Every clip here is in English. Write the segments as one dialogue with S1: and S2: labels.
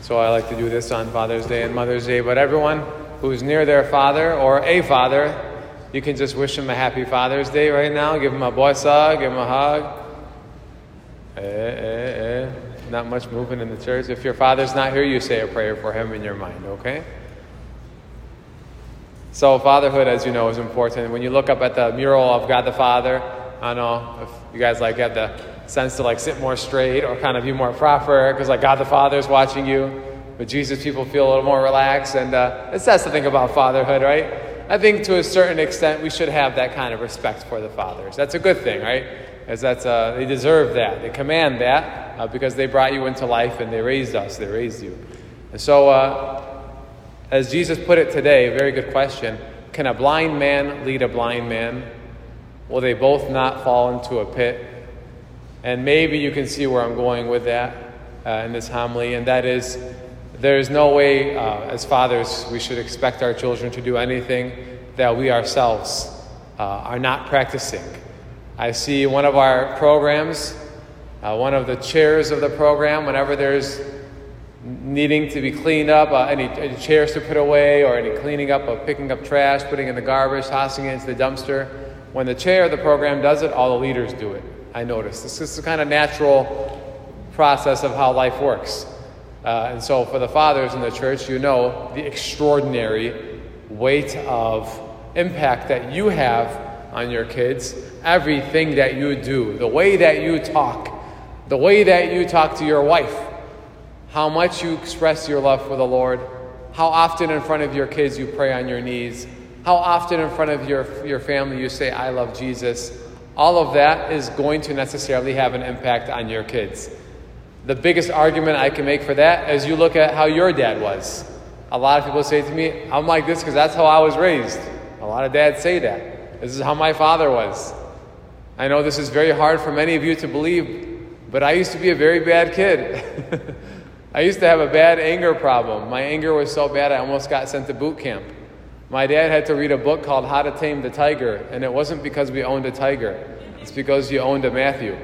S1: So I like to do this on Father's Day and Mother's Day. But everyone who's near their father or a father, you can just wish them a happy Father's Day right now. Give them a boisa, give them a hug. Eh, eh, eh. Not much movement in the church. If your father's not here, you say a prayer for him in your mind, okay? So, fatherhood, as you know, is important. When you look up at the mural of God the Father, I know if you guys like have the sense to like sit more straight or kind of be more proper because like God the Father is watching you. But Jesus, people feel a little more relaxed, and uh, it says something about fatherhood, right? I think to a certain extent we should have that kind of respect for the fathers. That's a good thing, right? As that's uh, they deserve that. They command that uh, because they brought you into life and they raised us. They raised you. And so, uh, as Jesus put it today, a very good question: Can a blind man lead a blind man? Will they both not fall into a pit? And maybe you can see where I'm going with that uh, in this homily, and that is there's no way, uh, as fathers, we should expect our children to do anything that we ourselves uh, are not practicing. I see one of our programs, uh, one of the chairs of the program, whenever there's needing to be cleaned up, uh, any, any, chairs to put away, or any cleaning up of picking up trash, putting in the garbage, tossing it into the dumpster. When the chair of the program does it, all the leaders do it. I notice. This is the kind of natural process of how life works. Uh, and so, for the fathers in the church, you know the extraordinary weight of impact that you have on your kids. Everything that you do, the way that you talk, the way that you talk to your wife, how much you express your love for the Lord, how often in front of your kids you pray on your knees, how often in front of your, your family you say, I love Jesus. All of that is going to necessarily have an impact on your kids. The biggest argument I can make for that is you look at how your dad was. A lot of people say to me, I'm like this because that's how I was raised. A lot of dads say that. This is how my father was. I know this is very hard for many of you to believe, but I used to be a very bad kid. I used to have a bad anger problem. My anger was so bad I almost got sent to boot camp. My dad had to read a book called How to Tame the Tiger, and it wasn't because we owned a tiger, it's because you owned a Matthew.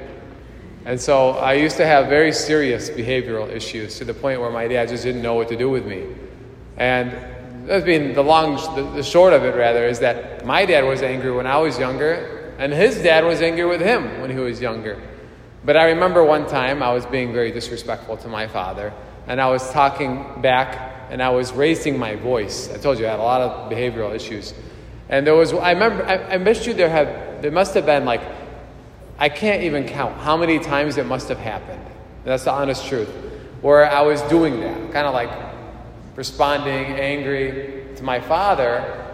S1: And so I used to have very serious behavioral issues to the point where my dad just didn't know what to do with me. And that's been the long, the, the short of it rather, is that my dad was angry when I was younger, and his dad was angry with him when he was younger. But I remember one time I was being very disrespectful to my father, and I was talking back, and I was raising my voice. I told you I had a lot of behavioral issues. And there was, I remember, I, I bet you there have, there must have been like I can't even count how many times it must have happened. That's the honest truth. Where I was doing that, kind of like responding angry to my father.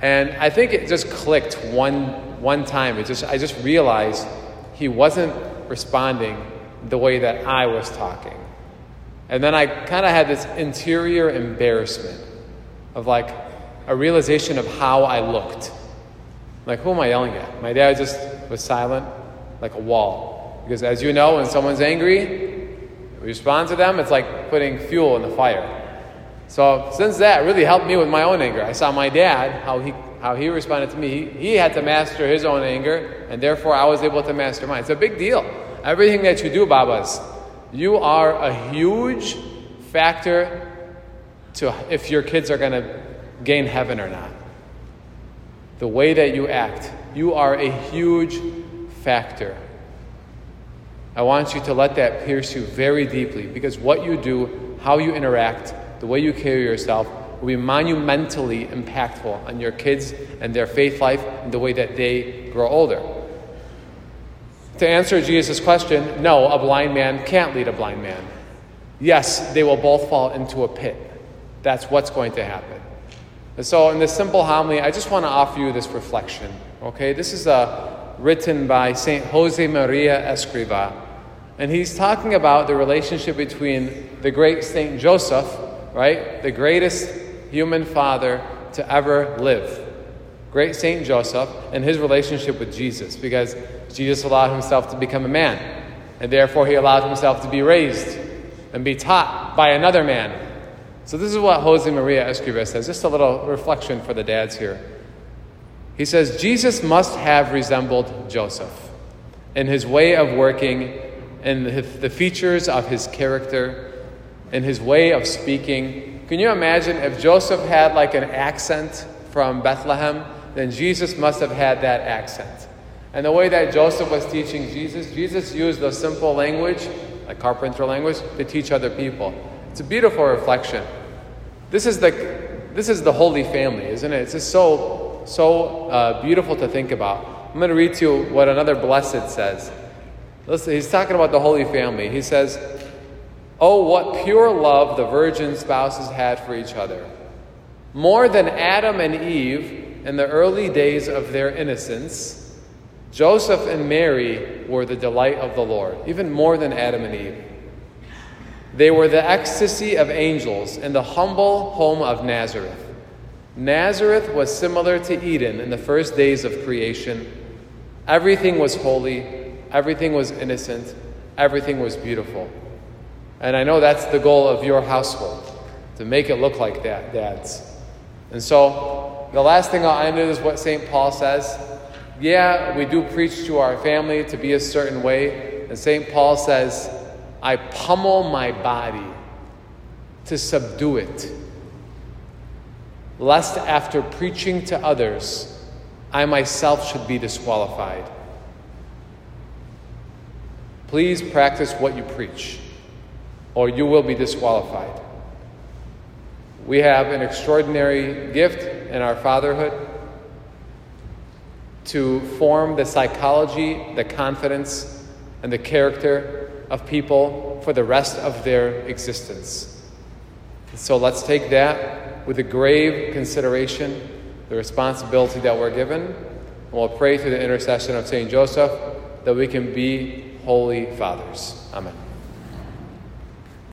S1: And I think it just clicked one, one time. It just, I just realized he wasn't responding the way that I was talking. And then I kind of had this interior embarrassment of like a realization of how I looked. Like, who am I yelling at? My dad just was silent like a wall. Because as you know, when someone's angry, we respond to them, it's like putting fuel in the fire. So since that really helped me with my own anger. I saw my dad, how he how he responded to me. He, he had to master his own anger, and therefore I was able to master mine. It's a big deal. Everything that you do, Babas, you are a huge factor to if your kids are going to gain heaven or not. The way that you act, you are a huge factor. I want you to let that pierce you very deeply because what you do, how you interact, the way you carry yourself will be monumentally impactful on your kids and their faith life and the way that they grow older. To answer Jesus' question, no, a blind man can't lead a blind man. Yes, they will both fall into a pit. That's what's going to happen. And so, in this simple homily, I just want to offer you this reflection. Okay, this is a written by St. Jose Maria Escriva. And he's talking about the relationship between the great St. Joseph, right? The greatest human father to ever live. Great St. Joseph and his relationship with Jesus, because Jesus allowed himself to become a man. And therefore, he allowed himself to be raised and be taught by another man. So, this is what Jose Maria Escriva says. Just a little reflection for the dads here. He says Jesus must have resembled Joseph in his way of working and the features of his character, in his way of speaking. Can you imagine if Joseph had like an accent from Bethlehem? Then Jesus must have had that accent. And the way that Joseph was teaching Jesus, Jesus used the simple language, like carpenter language, to teach other people. It's a beautiful reflection. This is the, this is the Holy Family, isn't it? It's just so, so uh, beautiful to think about. I'm going to read to you what another blessed says. Listen, he's talking about the Holy Family. He says, Oh, what pure love the virgin spouses had for each other. More than Adam and Eve in the early days of their innocence, Joseph and Mary were the delight of the Lord, even more than Adam and Eve. They were the ecstasy of angels in the humble home of Nazareth. Nazareth was similar to Eden in the first days of creation. Everything was holy, everything was innocent, everything was beautiful. And I know that's the goal of your household, to make it look like that, dads. And so, the last thing I'll end with is what St. Paul says. Yeah, we do preach to our family to be a certain way. And St. Paul says, I pummel my body to subdue it, lest after preaching to others, I myself should be disqualified. Please practice what you preach, or you will be disqualified. We have an extraordinary gift in our fatherhood to form the psychology, the confidence, and the character of people for the rest of their existence. So let's take that with a grave consideration, the responsibility that we're given, and we'll pray through the intercession of St. Joseph that we can be holy fathers. Amen.